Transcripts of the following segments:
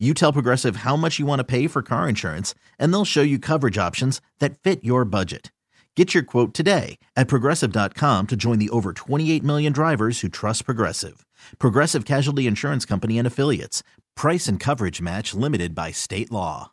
You tell Progressive how much you want to pay for car insurance, and they'll show you coverage options that fit your budget. Get your quote today at progressive.com to join the over 28 million drivers who trust Progressive. Progressive Casualty Insurance Company and Affiliates. Price and coverage match limited by state law.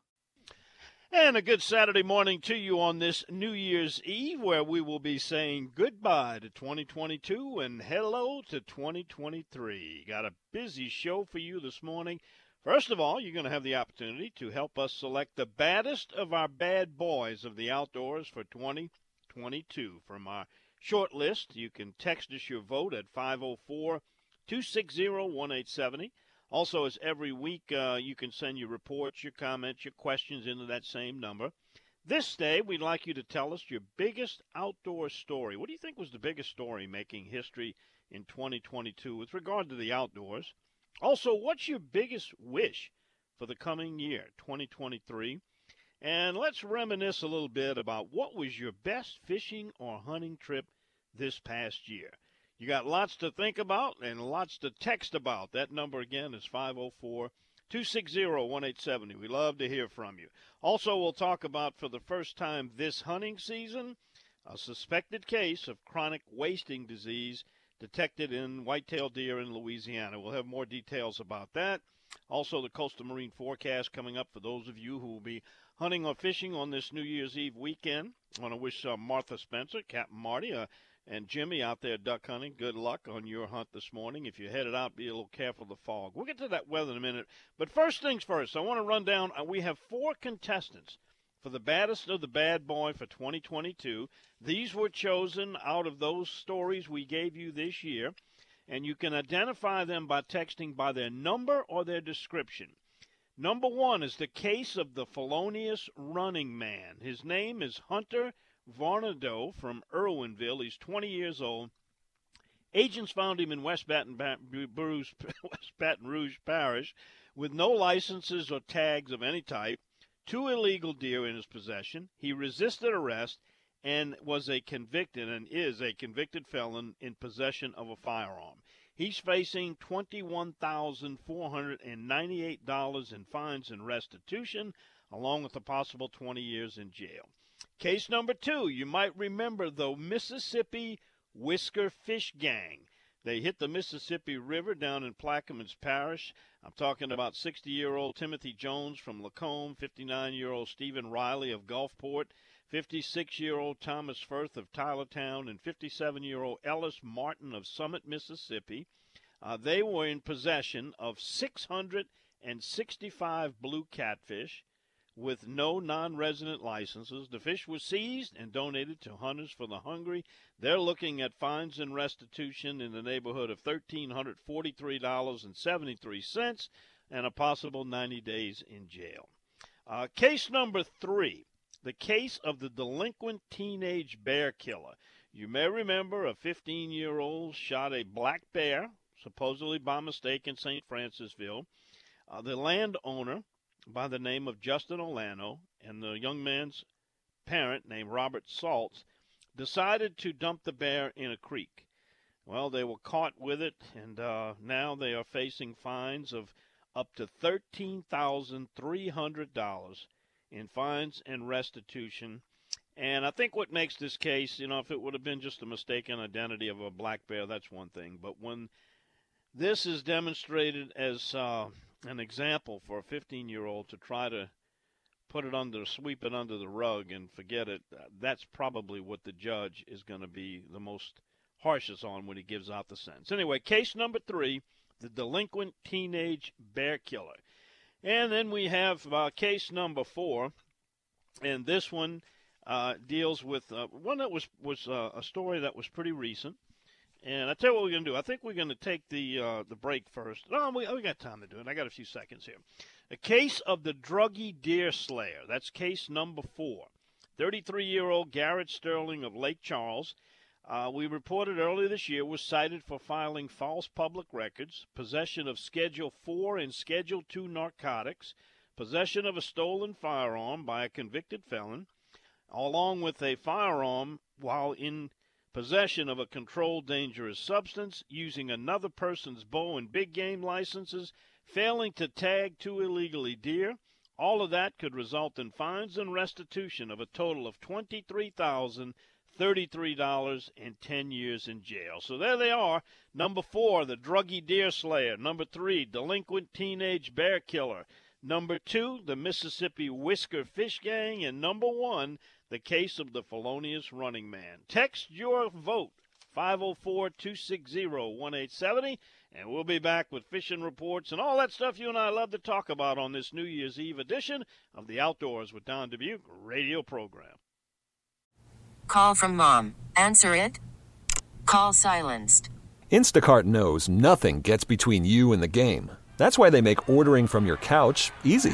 And a good Saturday morning to you on this New Year's Eve, where we will be saying goodbye to 2022 and hello to 2023. Got a busy show for you this morning. First of all, you're going to have the opportunity to help us select the baddest of our bad boys of the outdoors for 2022. From our short list, you can text us your vote at 504 260 1870. Also, as every week, uh, you can send your reports, your comments, your questions into that same number. This day, we'd like you to tell us your biggest outdoor story. What do you think was the biggest story making history in 2022 with regard to the outdoors? Also, what's your biggest wish for the coming year, 2023? And let's reminisce a little bit about what was your best fishing or hunting trip this past year. You got lots to think about and lots to text about. That number again is 504 260 1870. We love to hear from you. Also, we'll talk about for the first time this hunting season a suspected case of chronic wasting disease detected in whitetail deer in Louisiana. We'll have more details about that. Also, the coastal marine forecast coming up for those of you who will be hunting or fishing on this New Year's Eve weekend. I want to wish uh, Martha Spencer, Captain Marty, uh, and Jimmy out there duck hunting good luck on your hunt this morning. If you're headed out, be a little careful of the fog. We'll get to that weather in a minute. But first things first, I want to run down. Uh, we have four contestants for the baddest of the bad boy for 2022. These were chosen out of those stories we gave you this year, and you can identify them by texting by their number or their description. Number one is the case of the felonious running man. His name is Hunter Varnado from Erwinville. He's 20 years old. Agents found him in West Baton, Rouge, West Baton Rouge Parish with no licenses or tags of any type two illegal deer in his possession. He resisted arrest and was a convicted and is a convicted felon in possession of a firearm. He's facing $21,498 in fines and restitution, along with a possible 20 years in jail. Case number two, you might remember the Mississippi Whisker Fish Gang. They hit the Mississippi River down in Plaquemines Parish. I'm talking about 60 year old Timothy Jones from Lacombe, 59 year old Stephen Riley of Gulfport, 56 year old Thomas Firth of Tylertown, and 57 year old Ellis Martin of Summit, Mississippi. Uh, they were in possession of 665 blue catfish, with no non resident licenses. The fish was seized and donated to Hunters for the Hungry. They're looking at fines and restitution in the neighborhood of $1,343.73 and a possible 90 days in jail. Uh, case number three the case of the delinquent teenage bear killer. You may remember a 15 year old shot a black bear, supposedly by mistake, in St. Francisville. Uh, the landowner by the name of Justin Olano and the young man's parent named Robert Saltz decided to dump the bear in a creek. Well, they were caught with it, and uh, now they are facing fines of up to $13,300 in fines and restitution. And I think what makes this case, you know, if it would have been just a mistaken identity of a black bear, that's one thing. But when this is demonstrated as uh, an example for a 15 year old to try to put it under, sweep it under the rug and forget it, that's probably what the judge is going to be the most harshest on when he gives out the sentence. Anyway, case number three the delinquent teenage bear killer. And then we have uh, case number four, and this one uh, deals with uh, one that was was uh, a story that was pretty recent. And I tell you what we're going to do. I think we're going to take the uh, the break first. No, we, we got time to do it. I got a few seconds here. A case of the druggy deer slayer. That's case number four. 33 year old Garrett Sterling of Lake Charles. Uh, we reported earlier this year was cited for filing false public records, possession of Schedule 4 and Schedule 2 narcotics, possession of a stolen firearm by a convicted felon, along with a firearm while in possession of a controlled dangerous substance, using another person's bow and big game licenses, failing to tag two illegally deer. All of that could result in fines and restitution of a total of $23,033 and 10 years in jail. So there they are. Number four, the druggy deer slayer. Number three, delinquent teenage bear killer. Number two, the Mississippi Whisker Fish Gang. And number one, the case of the felonious running man. Text your vote 504 260 1870, and we'll be back with fishing reports and all that stuff you and I love to talk about on this New Year's Eve edition of the Outdoors with Don Dubuc radio program. Call from mom. Answer it. Call silenced. Instacart knows nothing gets between you and the game. That's why they make ordering from your couch easy.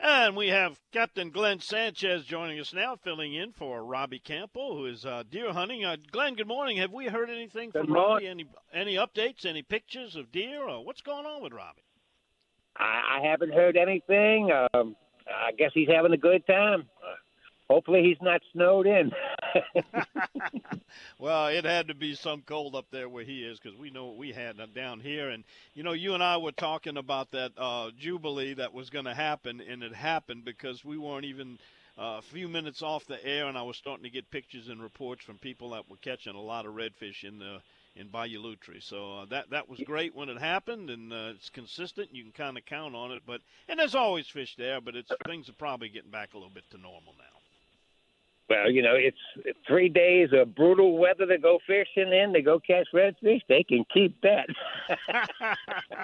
And we have Captain Glenn Sanchez joining us now, filling in for Robbie Campbell, who is uh, deer hunting. Uh, Glenn, good morning. Have we heard anything from Robbie? Any any updates? Any pictures of deer? Or what's going on with Robbie? I, I haven't heard anything. Um, I guess he's having a good time. Hopefully, he's not snowed in. well, it had to be some cold up there where he is because we know what we had down here. And you know, you and I were talking about that uh, jubilee that was going to happen, and it happened because we weren't even. Uh, a few minutes off the air, and I was starting to get pictures and reports from people that were catching a lot of redfish in the in Bayou Lutry. So uh, that that was great when it happened, and uh, it's consistent. You can kind of count on it, but and there's always fish there, but it's things are probably getting back a little bit to normal now. Well, you know, it's three days of brutal weather to go fishing in, to go catch redfish. They can keep that.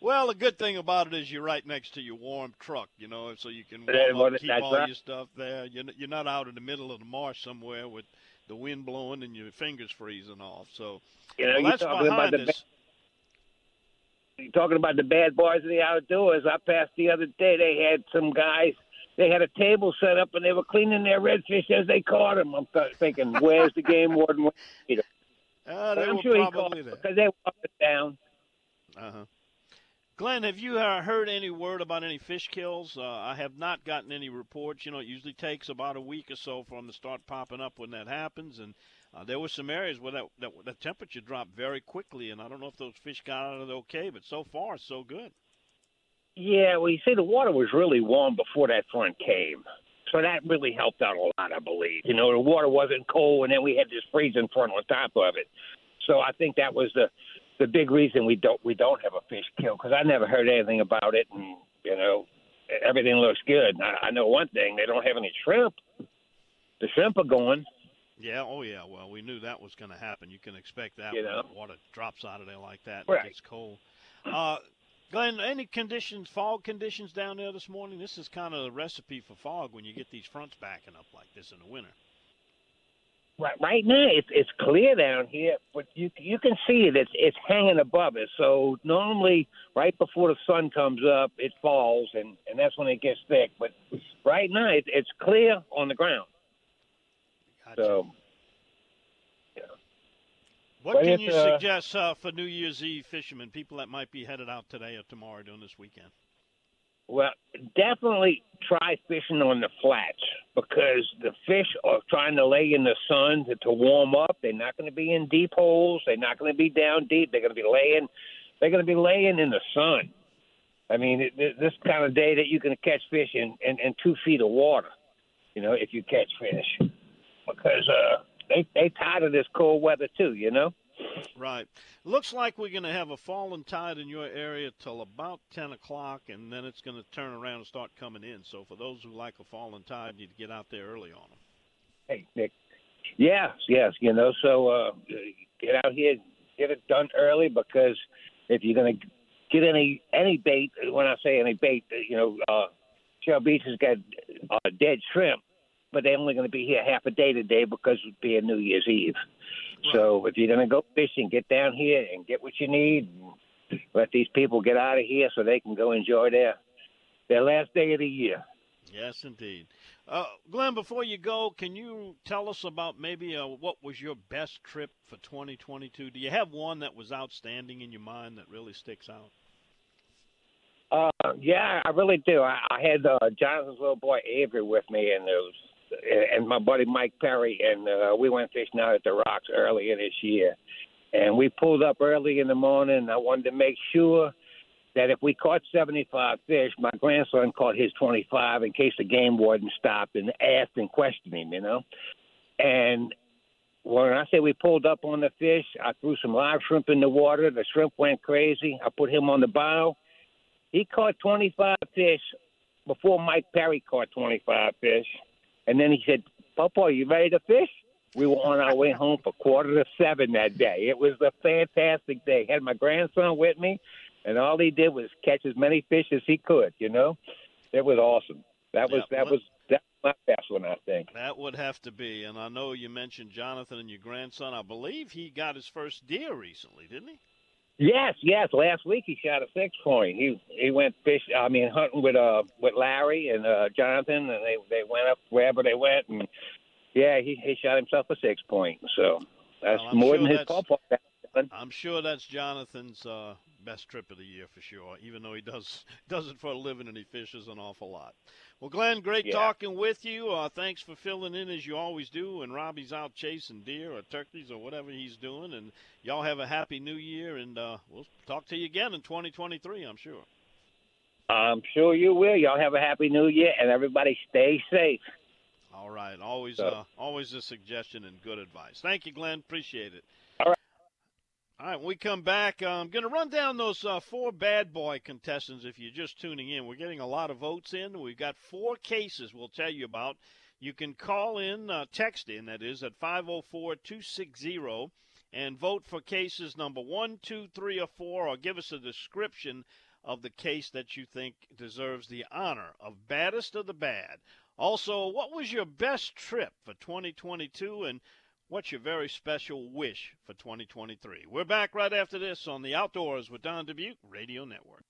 well, the good thing about it is you're right next to your warm truck, you know, so you can warm up, keep all right. your stuff there. You're, you're not out in the middle of the marsh somewhere with the wind blowing and your fingers freezing off. So, you know, well, you're talking about the ba- you're talking about the bad boys of the outdoors. I passed the other day. They had some guys – they had a table set up and they were cleaning their redfish as they caught them. I'm thinking, where's the game warden? Uh, I'm sure he caught them because they walked it down. Uh huh. Glenn, have you uh, heard any word about any fish kills? Uh, I have not gotten any reports. You know, it usually takes about a week or so for them to start popping up when that happens. And uh, there were some areas where that, that the temperature dropped very quickly, and I don't know if those fish got out of it okay, but so far so good. Yeah, well, you see, the water was really warm before that front came. So that really helped out a lot, I believe. You know, the water wasn't cold, and then we had this freezing front on top of it. So I think that was the the big reason we don't we don't have a fish kill because I never heard anything about it, and you know, everything looks good. I, I know one thing: they don't have any shrimp. The shrimp are going. Yeah, oh yeah. Well, we knew that was going to happen. You can expect that you when know? water drops out of there like that. Right. It gets cold. Uh, Glenn, any conditions, fog conditions down there this morning? This is kind of a recipe for fog when you get these fronts backing up like this in the winter. right, right now it's it's clear down here, but you you can see it. It's it's hanging above us. So normally, right before the sun comes up, it falls, and and that's when it gets thick. But right now, it, it's clear on the ground. Gotcha. So what but can you uh, suggest uh, for New Year's Eve fishermen, people that might be headed out today or tomorrow during this weekend? Well, definitely try fishing on the flats because the fish are trying to lay in the sun to, to warm up. They're not going to be in deep holes. They're not going to be down deep. They're going to be laying. They're going to be laying in the sun. I mean, it, it- this kind of day that you can catch fish in, in, in two feet of water. You know, if you catch fish, because uh, they they tired of this cold weather too. You know. Right. Looks like we're going to have a falling tide in your area till about 10 o'clock, and then it's going to turn around and start coming in. So for those who like a falling tide, you need to get out there early on them. Hey, Nick. Yes, yes. You know, so uh, get out here, get it done early because if you're going to get any any bait, when I say any bait, you know, uh, Shell Beach has got uh, dead shrimp, but they're only going to be here half a day today because it being New Year's Eve. So if you're going to go fishing, get down here and get what you need. And let these people get out of here so they can go enjoy their their last day of the year. Yes, indeed. Uh, Glenn, before you go, can you tell us about maybe uh, what was your best trip for 2022? Do you have one that was outstanding in your mind that really sticks out? Uh, yeah, I really do. I, I had uh, Jonathan's little boy Avery with me, and it was, and my buddy Mike Perry, and uh, we went fishing out at the rocks earlier this year. And we pulled up early in the morning. I wanted to make sure that if we caught 75 fish, my grandson caught his 25 in case the game warden stopped and asked and questioned him, you know. And when I say we pulled up on the fish, I threw some live shrimp in the water. The shrimp went crazy. I put him on the bow. He caught 25 fish before Mike Perry caught 25 fish. And then he said, Papa, you ready to fish? We were on our way home for quarter to seven that day. It was a fantastic day. Had my grandson with me, and all he did was catch as many fish as he could. You know, it was awesome. That was Yeah, that was that was my best one, I think. That would have to be. And I know you mentioned Jonathan and your grandson. I believe he got his first deer recently, didn't he? Yes, yes. Last week he shot a six point. He he went fish. I mean, hunting with uh with Larry and uh Jonathan, and they they went up wherever they went, and yeah, he he shot himself a six point. So that's Well, more sure than his that's- papa. I'm sure that's Jonathan's uh, best trip of the year for sure. Even though he does does it for a living and he fishes an awful lot. Well, Glenn, great Yeah. talking with you. Uh, thanks for filling in as you always do. And Robbie's out chasing deer or turkeys or whatever he's doing. And y'all have a happy New Year. And uh, we'll talk to you again in 2023. I'm sure. I'm sure you will. Y'all have a happy New Year, and everybody stay safe. All right. Always, So- uh, always a suggestion and good advice. Thank you, Glenn. Appreciate it. All right. When we come back, uh, I'm going to run down those uh, four bad boy contestants. If you're just tuning in, we're getting a lot of votes in. We've got four cases we'll tell you about. You can call in, uh, text in, that is, at 504 260 and vote for cases number one, two, three, or four, or give us a description of the case that you think deserves the honor of baddest of the bad. Also, what was your best trip for 2022 and what's your very special wish for 2023? We're back right after this on the Outdoors with Don Dubuc Radio Network.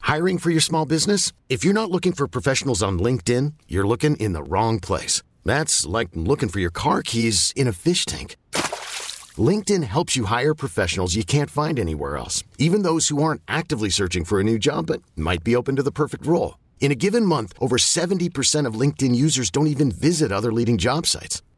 Hiring for your small business? If you're not looking for professionals on LinkedIn, you're looking in the wrong place. That's like looking for your car keys in a fish tank. LinkedIn helps you hire professionals you can't find anywhere else, even those who aren't actively searching for a new job but might be open to the perfect role. In a given month, over 70% of LinkedIn users don't even visit other leading job sites.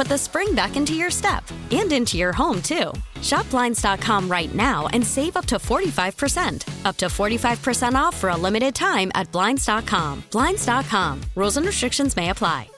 put the spring back into your step and into your home, too. Shop Blinds.com right now and save up to 45%. Up to 45% off for a limited time at Blinds.com. Blinds.com. Rules and restrictions may apply.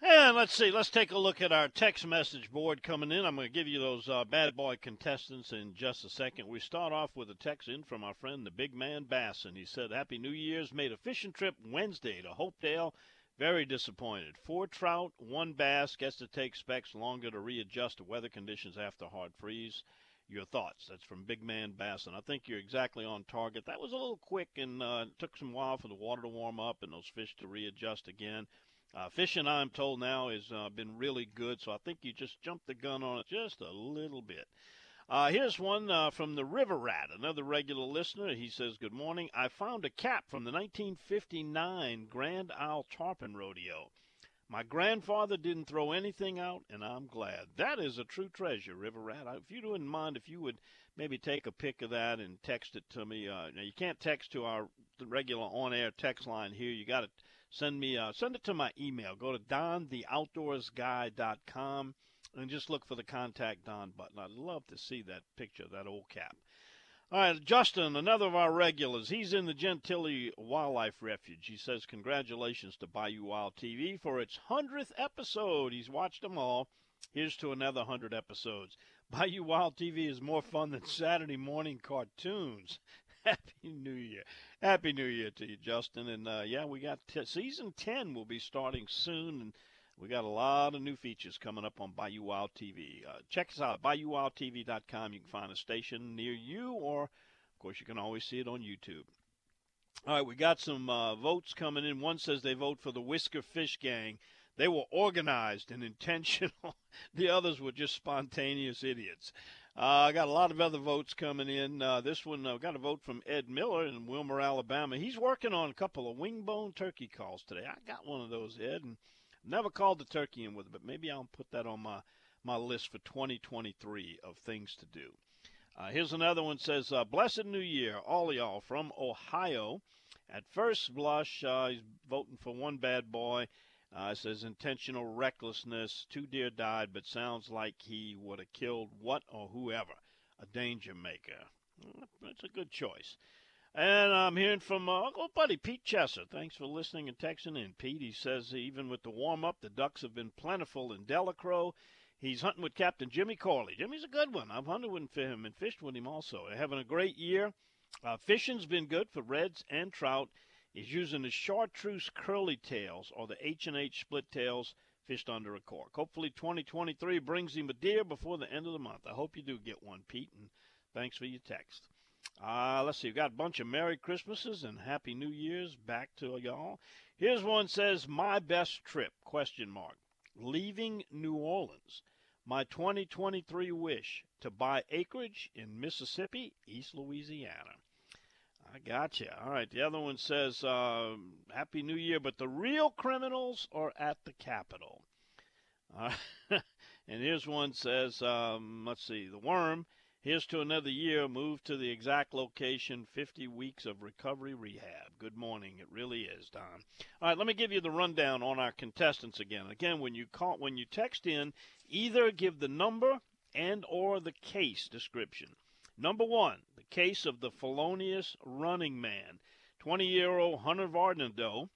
And let's see, let's take a look at our text message board coming in. I'm going to give you those uh, bad boy contestants in just a second. We start off with a text in from our friend, the big man Bass, and He said, Happy New Year's. Made a fishing trip Wednesday to Hopedale. Very disappointed. Four trout, one bass. Gets to take specs longer to readjust to weather conditions after hard freeze. Your thoughts? That's from Big Man Basson. I think you're exactly on target. That was a little quick and uh, took some while for the water to warm up and those fish to readjust again. Uh, fishing, I'm told now, has uh, been really good, so I think you just jumped the gun on it just a little bit. Uh, here's one uh, from the River Rat, another regular listener. He says, Good morning. I found a cap from the 1959 Grand Isle Tarpon Rodeo. My grandfather didn't throw anything out, and I'm glad. That is a true treasure, River Rat. If you wouldn't mind, if you would maybe take a pic of that and text it to me. Uh, now, you can't text to our regular on air text line here. You got to send me uh, send it to my email. Go to dontheoutdoorsguy.com and just look for the contact Don button. I'd love to see that picture, that old cap. All right, Justin, another of our regulars. He's in the Gentilly Wildlife Refuge. He says, Congratulations to Bayou Wild TV for its 100th episode. He's watched them all. Here's to another 100 episodes. Bayou Wild TV is more fun than Saturday morning cartoons. Happy New Year. Happy New Year to you, Justin. And uh, yeah, we got t- season 10 will be starting soon. And we got a lot of new features coming up on Bayou Wild TV. Uh, check us out, at BayouWildTV.com. You can find a station near you, or, of course, you can always see it on YouTube. All right, we got some uh, votes coming in. One says they vote for the Whisker Fish Gang. They were organized and intentional. the others were just spontaneous idiots. Uh, I got a lot of other votes coming in. Uh, this one, I uh, got a vote from Ed Miller in Wilmer, Alabama. He's working on a couple of wing wingbone turkey calls today. I got one of those, Ed, and never called the turkey in with it, but maybe I'll put that on my, my list for 2023 of things to do. Uh, here's another one says, uh, Blessed New Year, all y'all from Ohio. At first blush, uh, he's voting for one bad boy. Uh, says intentional recklessness. Two deer died, but sounds like he would have killed what or whoever. A danger maker. That's a good choice. And I'm hearing from uh, old buddy Pete Chesser. Thanks for listening and texting in, Pete. He says even with the warm up, the ducks have been plentiful in Delacroix. He's hunting with Captain Jimmy Corley. Jimmy's a good one. I've hunted with him and fished with him also. They're having a great year. Uh, fishing's been good for reds and trout. He's using the chartreuse curly tails or the H&H split tails fished under a cork. Hopefully 2023 brings him a deer before the end of the month. I hope you do get one, Pete, and thanks for your text. Uh, let's see, we've got a bunch of Merry Christmases and Happy New Year's back to y'all. Here's one says, My best trip, question mark. Leaving New Orleans. My 2023 wish to buy acreage in Mississippi, East Louisiana. I got you. All right. The other one says, uh, Happy New Year, but the real criminals are at the Capitol. Uh, and here's one says, um, let's see, the worm. Here's to another year. Move to the exact location. 50 weeks of recovery rehab. Good morning. It really is, Don. All right, let me give you the rundown on our contestants again. Again, when you call, when you text in, either give the number and or the case description. Number one, the case of the felonious running man. 20 year old Hunter Varnado.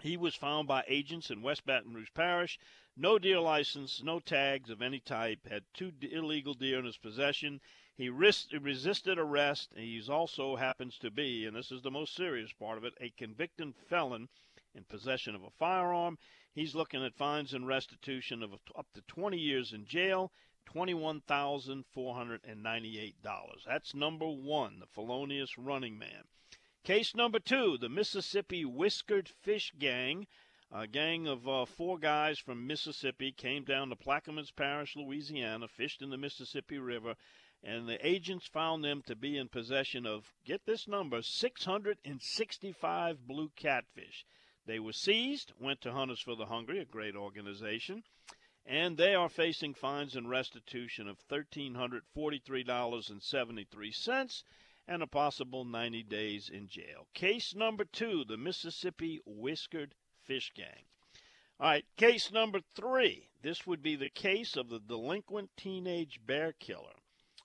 He was found by agents in West Baton Rouge Parish. No deer license, no tags of any type, had two illegal deer in his possession. He resisted arrest. He also happens to be, and this is the most serious part of it, a convicted felon in possession of a firearm. He's looking at fines and restitution of up to 20 years in jail $21,498. That's number one, the felonious running man. Case number two, the Mississippi Whiskered Fish Gang. A gang of uh, four guys from Mississippi came down to Plaquemines Parish, Louisiana, fished in the Mississippi River, and the agents found them to be in possession of, get this number, 665 blue catfish. They were seized, went to Hunters for the Hungry, a great organization, and they are facing fines and restitution of $1,343.73 and a possible 90 days in jail. Case number two the Mississippi Whiskered Fish Gang. All right, case number three. This would be the case of the delinquent teenage bear killer.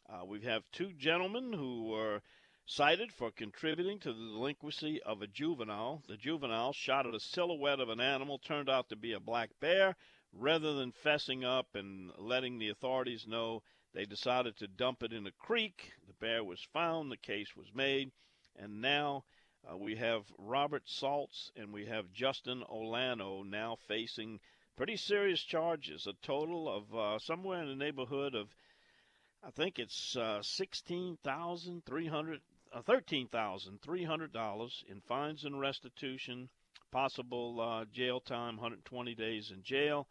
Uh, we have two gentlemen who were cited for contributing to the delinquency of a juvenile. The juvenile shot at a silhouette of an animal, turned out to be a black bear. Rather than fessing up and letting the authorities know, they decided to dump it in a creek. The bear was found, the case was made, and now uh, we have Robert Saltz and we have Justin Olano now facing pretty serious charges, a total of uh, somewhere in the neighborhood of I think it's uh, sixteen thousand three hundred uh, $13,300 in fines and restitution, possible uh, jail time, 120 days in jail.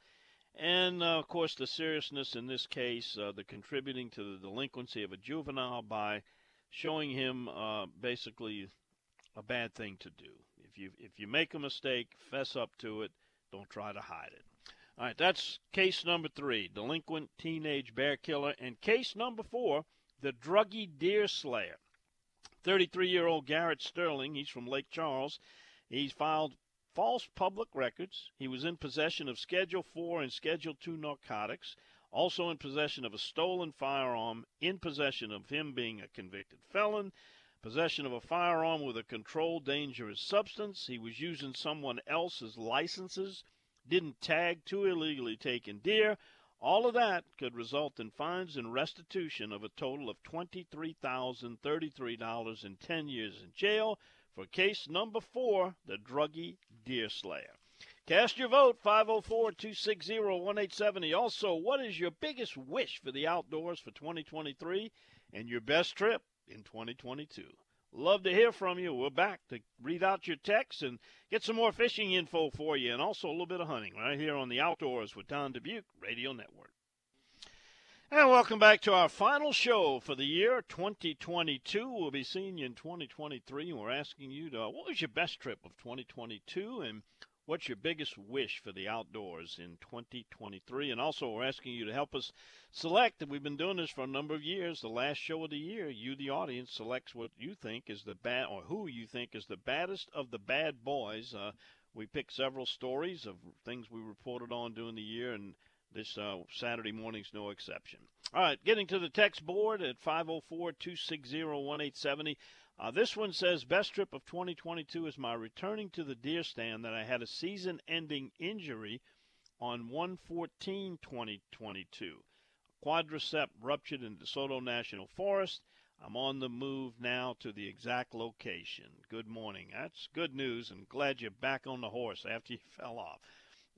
And uh, of course, the seriousness in this case, uh, the contributing to the delinquency of a juvenile by showing him uh, basically a bad thing to do. If you if you make a mistake, fess up to it. Don't try to hide it. All right, that's case number three, delinquent teenage bear killer, and case number four, the druggy deer slayer. 33 year old Garrett Sterling, he's from Lake Charles. He's filed false public records. He was in possession of Schedule 4 and Schedule 2 narcotics, also in possession of a stolen firearm, in possession of him being a convicted felon, possession of a firearm with a controlled dangerous substance. He was using someone else's licenses, didn't tag two illegally taken deer, all of that could result in fines and restitution of a total of $23,033 and 10 years in jail for case number four, the druggy deer slayer. Cast your vote 504 260 1870. Also, what is your biggest wish for the outdoors for 2023 and your best trip in 2022? Love to hear from you. We're back to read out your texts and get some more fishing info for you, and also a little bit of hunting right here on the Outdoors with Don Dubuc Radio Network. And welcome back to our final show for the year 2022. We'll be seeing you in 2023, and we're asking you to what was your best trip of 2022 and What's your biggest wish for the outdoors in 2023? And also, we're asking you to help us select. We've been doing this for a number of years. The last show of the year, you, the audience, selects what you think is the bad, or who you think is the baddest of the bad boys. Uh, we picked several stories of things we reported on during the year, and this uh, Saturday morning's no exception. All right, getting to the text board at 504 260 1870. Uh, this one says best trip of 2022 is my returning to the deer stand that I had a season-ending injury on 114-2022. Quadricep ruptured in DeSoto National Forest. I'm on the move now to the exact location. Good morning. That's good news, and glad you're back on the horse after you fell off.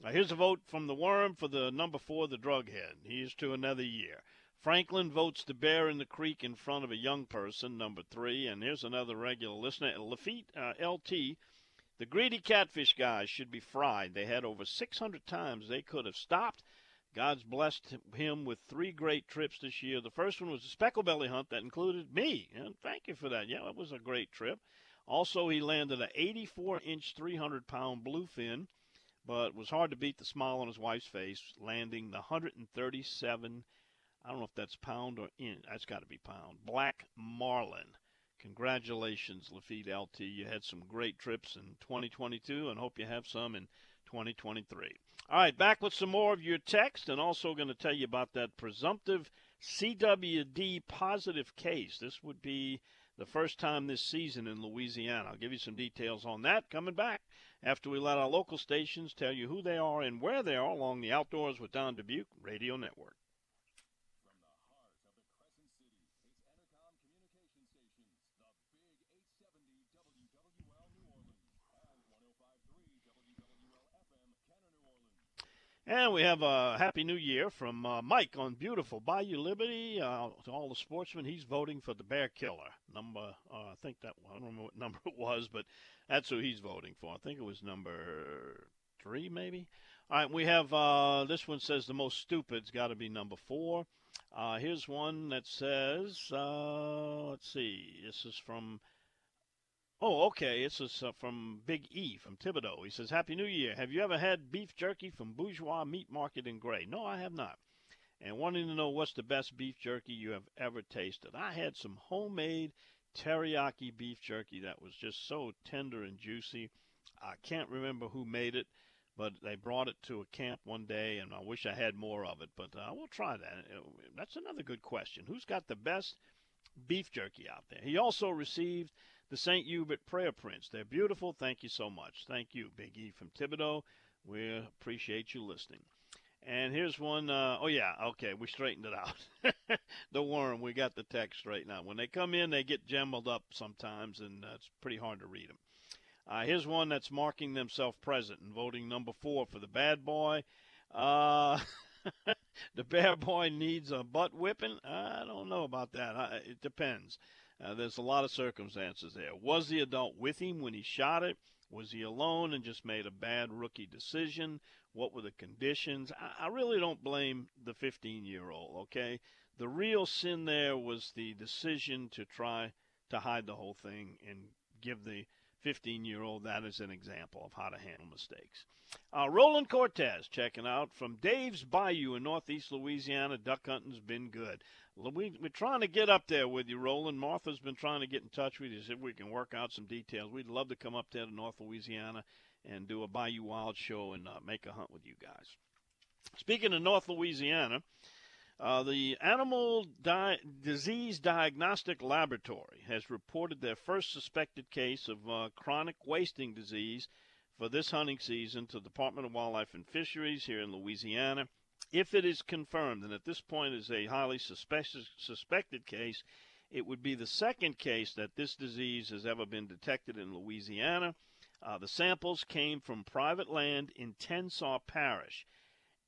Now, here's a vote from the worm for the number four, the drug head. He's to another year. Franklin votes the bear in the creek in front of a young person, number three. And here's another regular listener, Lafitte uh, LT. The greedy catfish guys should be fried. They had over 600 times they could have stopped. God's blessed him with three great trips this year. The first one was a specklebelly hunt that included me. And thank you for that. Yeah, it was a great trip. Also, he landed an 84 inch, 300 pound bluefin, but it was hard to beat the smile on his wife's face, landing the 137 I don't know if that's pound or in. That's got to be pound. Black Marlin. Congratulations, Lafitte LT. You had some great trips in 2022 and hope you have some in 2023. All right, back with some more of your text and also going to tell you about that presumptive CWD positive case. This would be the first time this season in Louisiana. I'll give you some details on that coming back after we let our local stations tell you who they are and where they are along the Outdoors with Don Dubuc Radio Network. And we have a Happy New Year from uh, Mike on beautiful Bayou Liberty. Uh, to all the sportsmen, he's voting for the Bear Killer. Number, uh, I think that, one, I don't remember what number it was, but that's who he's voting for. I think it was number three, maybe. All right, we have uh, this one says the most stupid's got to be number four. Uh, here's one that says, uh, let's see, this is from Oh, okay. This is uh, from Big E from Thibodaux. He says, Happy New Year. Have you ever had beef jerky from Bourgeois Meat Market in Gray? No, I have not. And wanting to know what's the best beef jerky you have ever tasted. I had some homemade teriyaki beef jerky that was just so tender and juicy. I can't remember who made it, but they brought it to a camp one day, and I wish I had more of it. But uh, we'll try that. Uh, that's another good question. Who's got the best beef jerky out there? He also received the St. Hubert prayer prints. They're beautiful. Thank you so much. Thank you, Big E from Thibodaux. We appreciate you listening. And here's one. Uh, oh yeah, okay, we straightened it out. the worm, we got the text straightened out. When they come in, they get jumbled up sometimes, and uh, it's pretty hard to read them. Uh, here's one that's marking themselves present and voting number four for the bad boy. Uh, the bad boy needs a butt whipping. I don't know about that. I, it depends. Uh, there's a lot of circumstances there. Was the adult with him when he shot it? Was he alone and just made a bad rookie decision? What were the conditions? I, I really don't blame the 15 year old, okay? The real sin there was the decision to try to hide the whole thing and give the 15 year old that as an example of how to handle mistakes. Uh, Roland Cortez checking out from Dave's Bayou in Northeast Louisiana. Duck hunting's been good. We, are trying to get up there with you, Roland. Martha's been trying to get in touch with you, see if we can work out some details. We'd love to come up there to North Louisiana and do a Bayou Wild show and uh, make a hunt with you guys. Speaking of North Louisiana, uh, the Animal Di- Disease Diagnostic Laboratory has reported their first suspected case of uh, chronic wasting disease for this hunting season to the Department of Wildlife and Fisheries here in Louisiana. If it is confirmed, and at this point is a highly suspected, suspected case, it would be the second case that this disease has ever been detected in Louisiana. Uh, the samples came from private land in Tensas Parish.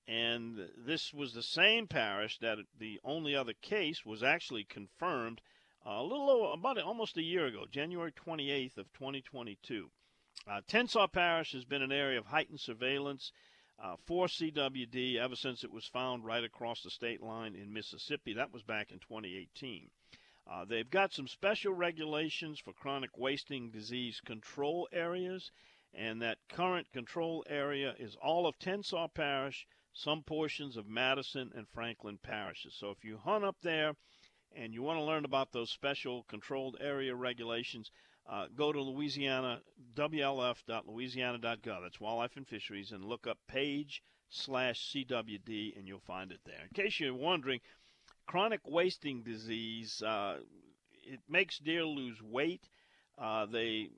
And this was the same parish that the only other case was actually confirmed uh, a little over, about almost a year ago, January 28th of 2022. Uh, Tensas Parish has been an area of heightened surveillance uh, for CWD ever since it was found right across the state line in Mississippi. That was back in 2018. Uh, they've got some special regulations for chronic wasting disease control areas, and that current control area is all of Tensas Parish some portions of Madison and Franklin parishes. So if you hunt up there and you want to learn about those special controlled area regulations, uh, go to Louisiana, WLF.louisiana.gov. That's Wildlife and Fisheries, and look up page slash CWD, and you'll find it there. In case you're wondering, chronic wasting disease, uh, it makes deer lose weight. Uh, they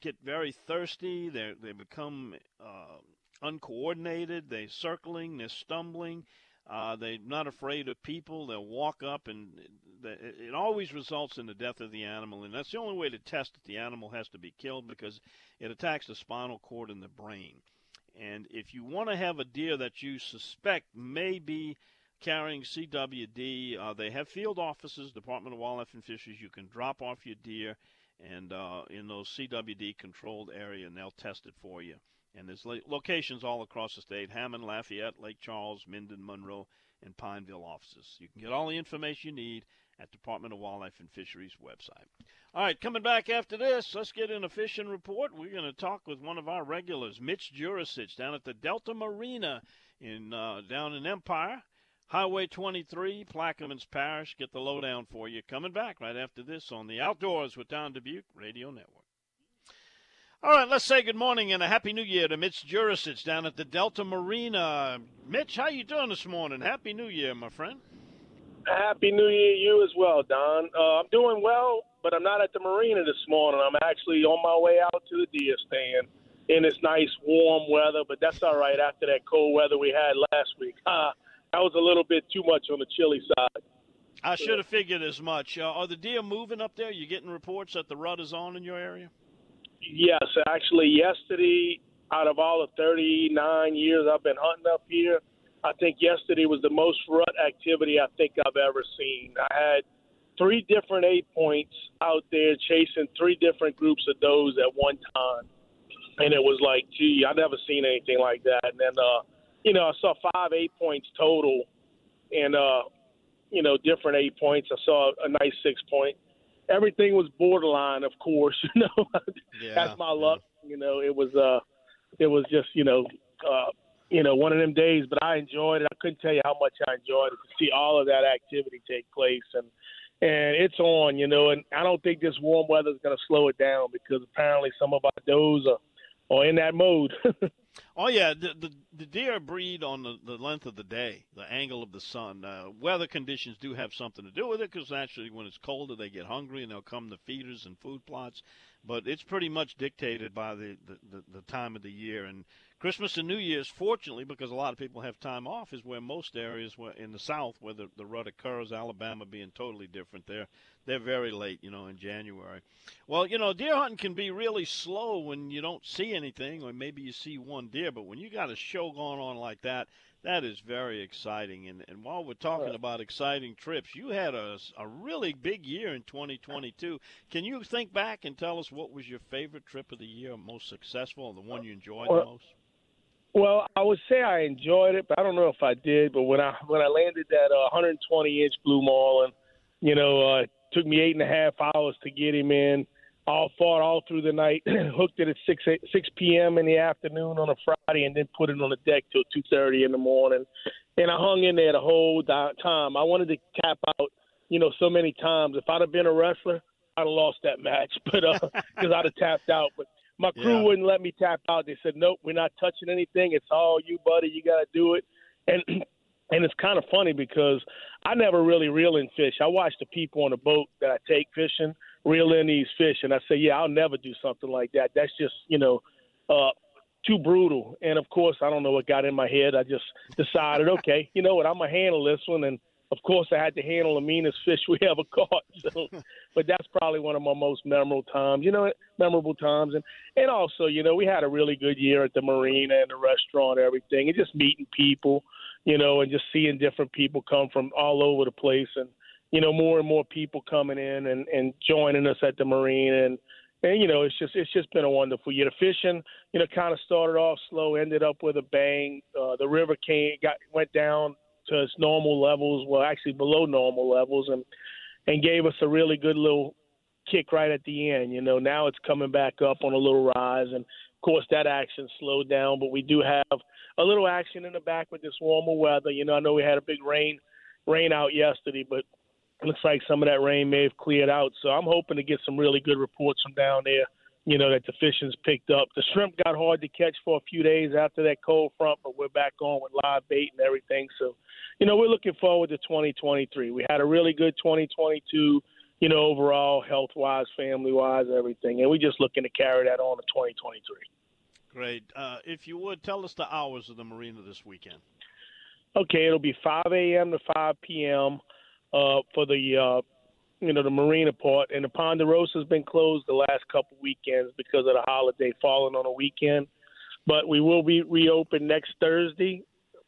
get very thirsty. They they become uh, uncoordinated. They're circling, they're stumbling. Uh, they're not afraid of people. They'll walk up, and it always results in the death of the animal. And that's the only way to test that the animal has to be killed because it attacks the spinal cord and the brain. And if you want to have a deer that you suspect may be carrying CWD, uh, they have field offices, Department of Wildlife and Fisheries. You can drop off your deer and uh, in those CWD controlled area, and they'll test it for you. And there's locations all across the state Hammond, Lafayette, Lake Charles, Minden, Monroe, and Pineville offices. You can get all the information you need at Department of Wildlife and Fisheries website. All right, coming back after this, let's get in a fishing report. We're going to talk with one of our regulars, Mitch Jurisich, down at the Delta Marina in uh, down in Empire. Highway 23, Plaquemines Parish. Get the lowdown for you. Coming back right after this on the Outdoors with Don Dubuc Radio Network. All right, let's say good morning and a happy new year to Mitch Jurisich down at the Delta Marina. Mitch, how you doing this morning? Happy New Year, my friend. Happy New Year, you as well, Don. Uh, I'm doing well, but I'm not at the marina this morning. I'm actually on my way out to the deer stand in this nice warm weather, but that's all right after that cold weather we had last week. Uh, that was a little bit too much on the chilly side. I should have figured as much. Uh, are the deer moving up there? You getting reports that the rut is on in your area? Yes, actually, yesterday out of all the 39 years I've been hunting up here, I think yesterday was the most rut activity I think I've ever seen. I had three different eight points out there chasing three different groups of does at one time. And it was like, gee, I've never seen anything like that. And then, uh, you know, I saw five eight points total and, uh, you know, different eight points. I saw a nice six point. Everything was borderline, of course, you know, Yeah, that's my luck. You know, it was, uh, it was just, you know, uh, you know, one of them days, but I enjoyed it. I couldn't tell you how much I enjoyed it to see all of that activity take place, and and it's on, you know. And I don't think this warm weather is going to slow it down because apparently some of our does are are in that mode. Oh yeah, the, the the deer breed on the, the length of the day, the angle of the sun. Uh, weather conditions do have something to do with it because naturally, when it's colder, they get hungry and they'll come to feeders and food plots. But it's pretty much dictated by the, the, the, the time of the year. And Christmas and New Year's, fortunately, because a lot of people have time off, is where most areas where in the South where the, the rut occurs. Alabama being totally different there. They're very late, you know, in January. Well, you know, deer hunting can be really slow when you don't see anything, or maybe you see one deer. But when you got a show going on like that, that is very exciting. And, and while we're talking about exciting trips, you had a, a really big year in 2022. Can you think back and tell us what was your favorite trip of the year, most successful, and the one you enjoyed the most? Well, I would say I enjoyed it, but I don't know if I did. But when I when I landed that uh, 120 inch blue marlin, you know, uh, it took me eight and a half hours to get him in. All fought all through the night. hooked it at six six p.m. in the afternoon on a Friday, and then put it on the deck till 2:30 in the morning. And I hung in there the whole time. I wanted to tap out, you know, so many times. If I'd have been a wrestler, I'd have lost that match, but uh, because I'd have tapped out. But my crew Yeah. wouldn't let me tap out. They said, "Nope, we're not touching anything. It's all you, buddy. You got to do it." And and it's kind of funny because I never really reel in fish. I watch the people on the boat that I take fishing reel in these fish, and I say, "Yeah, I'll never do something like that. That's just you know." Uh, too brutal. And of course, I don't know what got in my head. I just decided, okay, you know what, I'm gonna handle this one. And of course, I had to handle the meanest fish we ever caught. So, but that's probably one of my most memorable times. You know, memorable times. And and also, you know, we had a really good year at the marina and the restaurant, and everything, and just meeting people, you know, and just seeing different people come from all over the place, and you know, more and more people coming in and and joining us at the marina and and you know it's just it's just been a wonderful year. The fishing, you know, kind of started off slow, ended up with a bang. Uh, the river came got went down to its normal levels, well, actually below normal levels, and and gave us a really good little kick right at the end. You know, now it's coming back up on a little rise, and of course that action slowed down, but we do have a little action in the back with this warmer weather. You know, I know we had a big rain rain out yesterday, but looks like some of that rain may have cleared out. So I'm hoping to get some really good reports from down there. You know that the fishing's picked up. The shrimp got hard to catch for a few days after that cold front, but we're back on with live bait and everything. So, you know, we're looking forward to 2023. We had a really good 2022. You know, overall, health wise, family wise, everything, and we're just looking to carry that on to 2023. Great. Uh, if you would tell us the hours of the marina this weekend. Okay, it'll be 5 a.m. to 5 p.m. Uh, for the uh, you know the marina part, and the Ponderosa has been closed the last couple weekends because of the holiday falling on a weekend. But we will be reopened next Thursday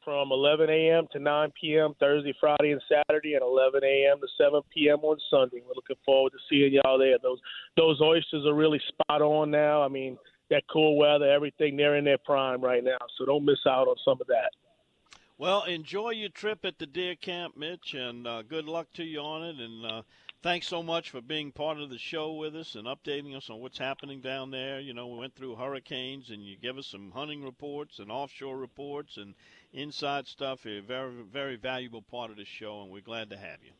from 11 a.m. to 9 p.m. Thursday, Friday, and Saturday, and 11 a.m. to 7 p.m. on Sunday. We're looking forward to seeing y'all there. Those those oysters are really spot on now. I mean, that cool weather, everything, they're in their prime right now. So don't miss out on some of that. Well, enjoy your trip at the deer camp, Mitch, and uh, good luck to you on it. And uh, thanks so much for being part of the show with us and updating us on what's happening down there. You know, we went through hurricanes, and you give us some hunting reports and offshore reports and inside stuff. You're a very, very valuable part of the show, and we're glad to have you.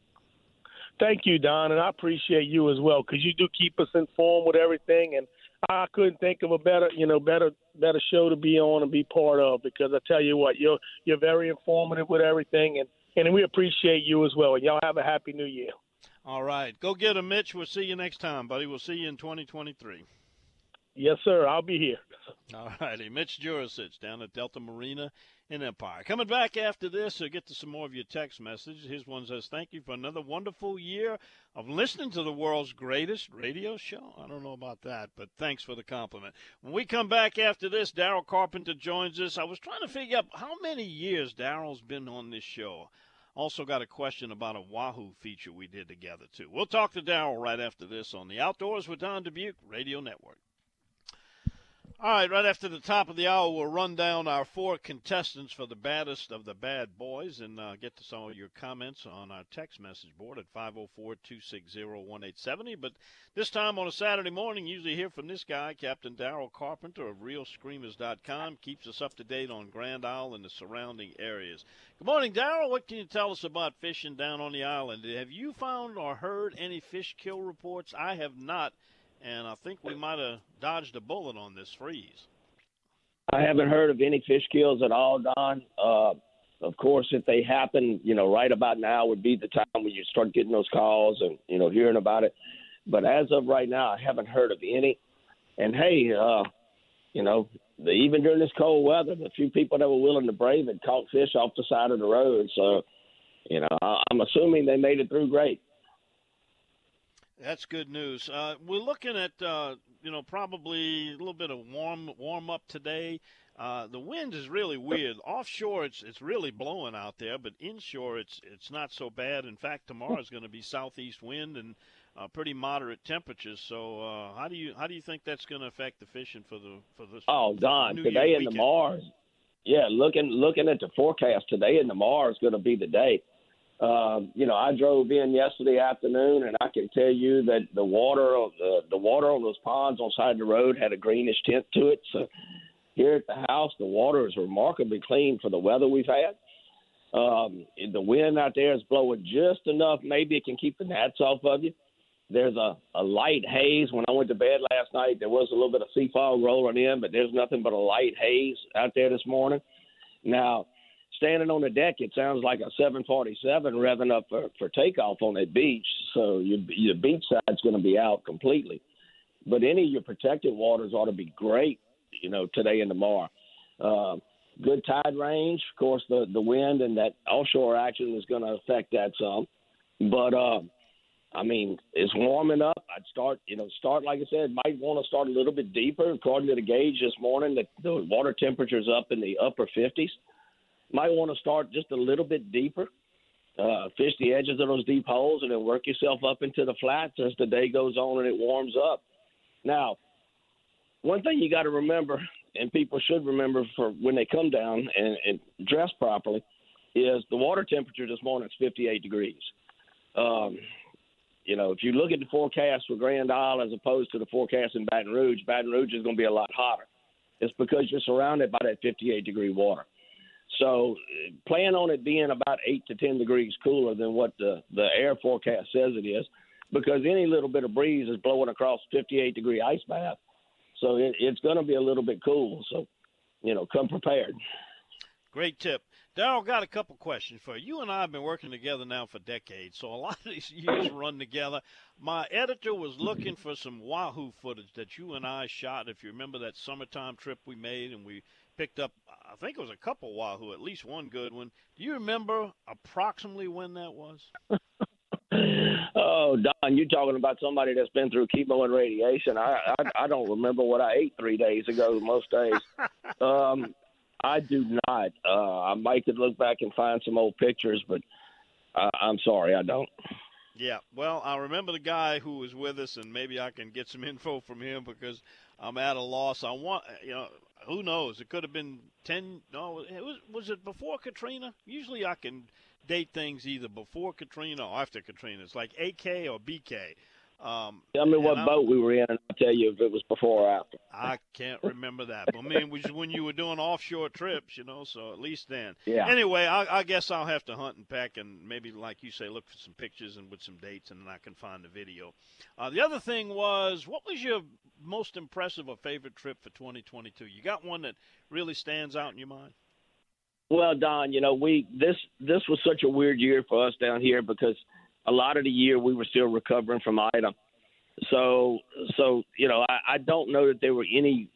Thank you, Don, and I appreciate you as well because you do keep us informed with everything. And I couldn't think of a better, you know, better better show to be on and be part of because I tell you what, you're you're very informative with everything, and and we appreciate you as well. And y'all have a happy New Year. All right. Go get him, Mitch. We'll see you next time, buddy. We'll see you in 2023. Yes, sir. I'll be here. All righty. Mitch Jurisich down at Delta Marina in Empire. Coming back after this, we'll get to some more of your text messages. His one says, Thank you for another wonderful year of listening to the world's greatest radio show. I don't know about that, but thanks for the compliment. When we come back after this, Daryl Carpenter joins us. I was trying to figure out how many years Daryl's been on this show. Also, got a question about a Wahoo feature we did together, too. We'll talk to Daryl right after this on the Outdoors with Don Dubuc Radio Network. All right, right after the top of the hour, we'll run down our four contestants for the baddest of the bad boys and uh, get to some of your comments on our text message board at 504 260 1870. But this time on a Saturday morning, usually hear from this guy, Captain Daryl Carpenter of RealScreamers.com, keeps us up to date on Grand Isle and the surrounding areas. Good morning, Daryl. What can you tell us about fishing down on the island? Have you found or heard any fish kill reports? I have not and I think we might have dodged a bullet on this freeze. I haven't heard of any fish kills at all, Don. Uh, of course, if they happen, you know, right about now would be the time when you start getting those calls and you know hearing about it. But as of right now, I haven't heard of any. And hey, uh, you know, the, even during this cold weather, the few people that were willing to brave it caught fish off the side of the road. So, you know, I, I'm assuming they made it through great. That's good news. Uh, we're looking at uh, you know probably a little bit of warm warm up today. Uh, the wind is really weird. Offshore, it's it's really blowing out there, but inshore, it's it's not so bad. In fact, tomorrow is going to be southeast wind and uh, pretty moderate temperatures. So, uh, how do you how do you think that's going to affect the fishing for the for this? Oh, Don, today and in the weekend? Mars. Yeah, looking looking at the forecast today and tomorrow is going to be the day. Um, you know, I drove in yesterday afternoon, and I can tell you that the water, of the the water on those ponds on side of the road had a greenish tint to it. So here at the house, the water is remarkably clean for the weather we've had. Um, the wind out there is blowing just enough, maybe it can keep the gnats off of you. There's a, a light haze. When I went to bed last night, there was a little bit of sea fog rolling in, but there's nothing but a light haze out there this morning. Now, standing on the deck, it sounds like a 747 revving up for, for takeoff on that beach. So your, your beach side's going to be out completely. But any of your protected waters ought to be great, you know, today and tomorrow. Uh, good tide range. Of course, the, the wind and that offshore action is going to affect that some. But, uh, I mean, it's warming up. I'd start, you know, start, like I said, might want to start a little bit deeper. According to the gauge this morning, the, the water temperature's up in the upper 50s might want to start just a little bit deeper, uh, fish the edges of those deep holes, and then work yourself up into the flats as the day goes on and it warms up. Now, one thing you got to remember, and people should remember for when they come down and, and dress properly, is the water temperature this morning is 58 degrees. Um, you know, if you look at the forecast for Grand Isle as opposed to the forecast in Baton Rouge, Baton Rouge is going to be a lot hotter. It's because you're surrounded by that 58 degree water. So plan on it being about eight to ten degrees cooler than what the the air forecast says it is, because any little bit of breeze is blowing across 58 degree ice bath, so it, it's going to be a little bit cool. So, you know, come prepared. Great tip. Daryl, got a couple questions for you. You and I have been working together now for decades, so a lot of these years run together. My editor was looking for some Wahoo footage that you and I shot. If you remember that summertime trip we made, and we picked up, I think it was a couple Wahoo, at least one good one. Do you remember approximately when that was? Oh, Don, you're talking about somebody that's been through chemo and radiation? I I, I don't remember what I ate three days ago. Most days, um, I do not. Uh, I might could look back and find some old pictures, but I, I'm sorry, I don't. Yeah, well, I remember the guy who was with us, and maybe I can get some info from him because I'm at a loss. I want, you know, who knows? It could have been ten. No, it was was it before Katrina? Usually, I can date things either before Katrina or after Katrina. It's like AK or BK. Um, Tell me what boat we were in, and I'll tell you if it was before or after. I can't remember that. But I mean, was when you were doing offshore trips, you know. So at least then. Yeah. Anyway, I, I guess I'll have to hunt and peck, and maybe, like you say, look for some pictures and with some dates, and then I can find the video. Uh, the other thing was, what was your most impressive or favorite trip for 2022? You got one that really stands out in your mind? Well, Don, you know, we this this was such a weird year for us down here because a lot of the year we were still recovering from Ida, So, so you know, I, I don't know that there were any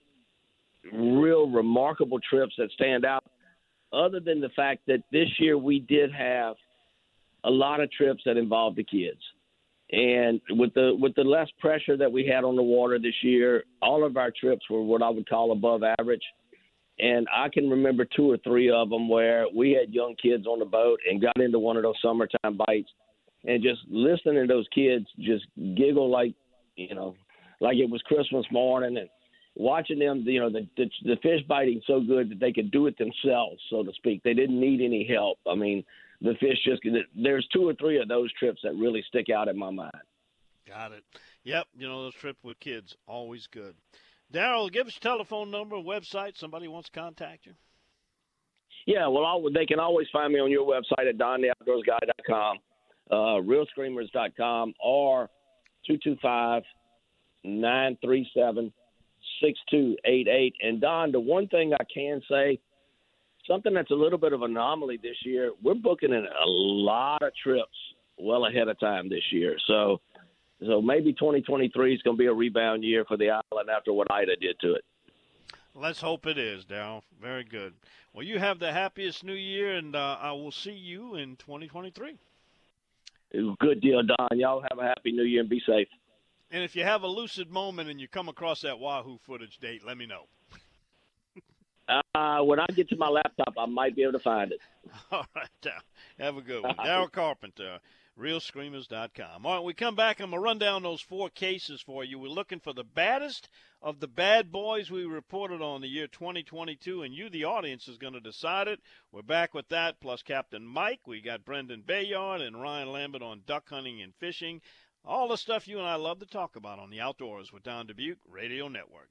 real remarkable trips that stand out, other than the fact that this year we did have a lot of trips that involved the kids. And with the with the less pressure that we had on the water this year, all of our trips were what I would call above average. And I can remember two or three of them where we had young kids on the boat and got into one of those summertime bites, and just listening to those kids just giggle like, you know, like it was Christmas morning, and watching them, you know, the, the the fish biting so good that they could do it themselves, so to speak. They didn't need any help. I mean, the fish just there's two or three of those trips that really stick out in my mind. Got it. Yep, you know those trips with kids always good. Daryl, give us your telephone number, website. Somebody wants to contact you. Yeah, well, I'll, they can always find me on your website at dontheoutdoorsguy.com, uh, realscreamers.com, or 225 937 6288. And Don, the one thing I can say, something that's a little bit of anomaly this year, we're booking in a lot of trips well ahead of time this year. So so maybe 2023 is going to be a rebound year for the island after what Ida did to it. Let's hope it is, Daryl. Very good. Well, you have the happiest new year, and uh, I will see you in 2023. Good deal, Don. Y'all have a happy new year and be safe. And if you have a lucid moment and you come across that Wahoo footage date, let me know. uh, when I get to my laptop, I might be able to find it. All right, Have a good one. Daryl Carpenter realscreamers.com. All right, we come back, I'm going to run down those four cases for you. We're looking for the baddest of the bad boys we reported on the year 2022, and you, the audience, is going to decide it. We're back with that, plus Captain Mike. We got Brendan Bayard and Ryan Lambert on duck hunting and fishing. All the stuff you and I love to talk about on the Outdoors with Don Dubuc Radio Network.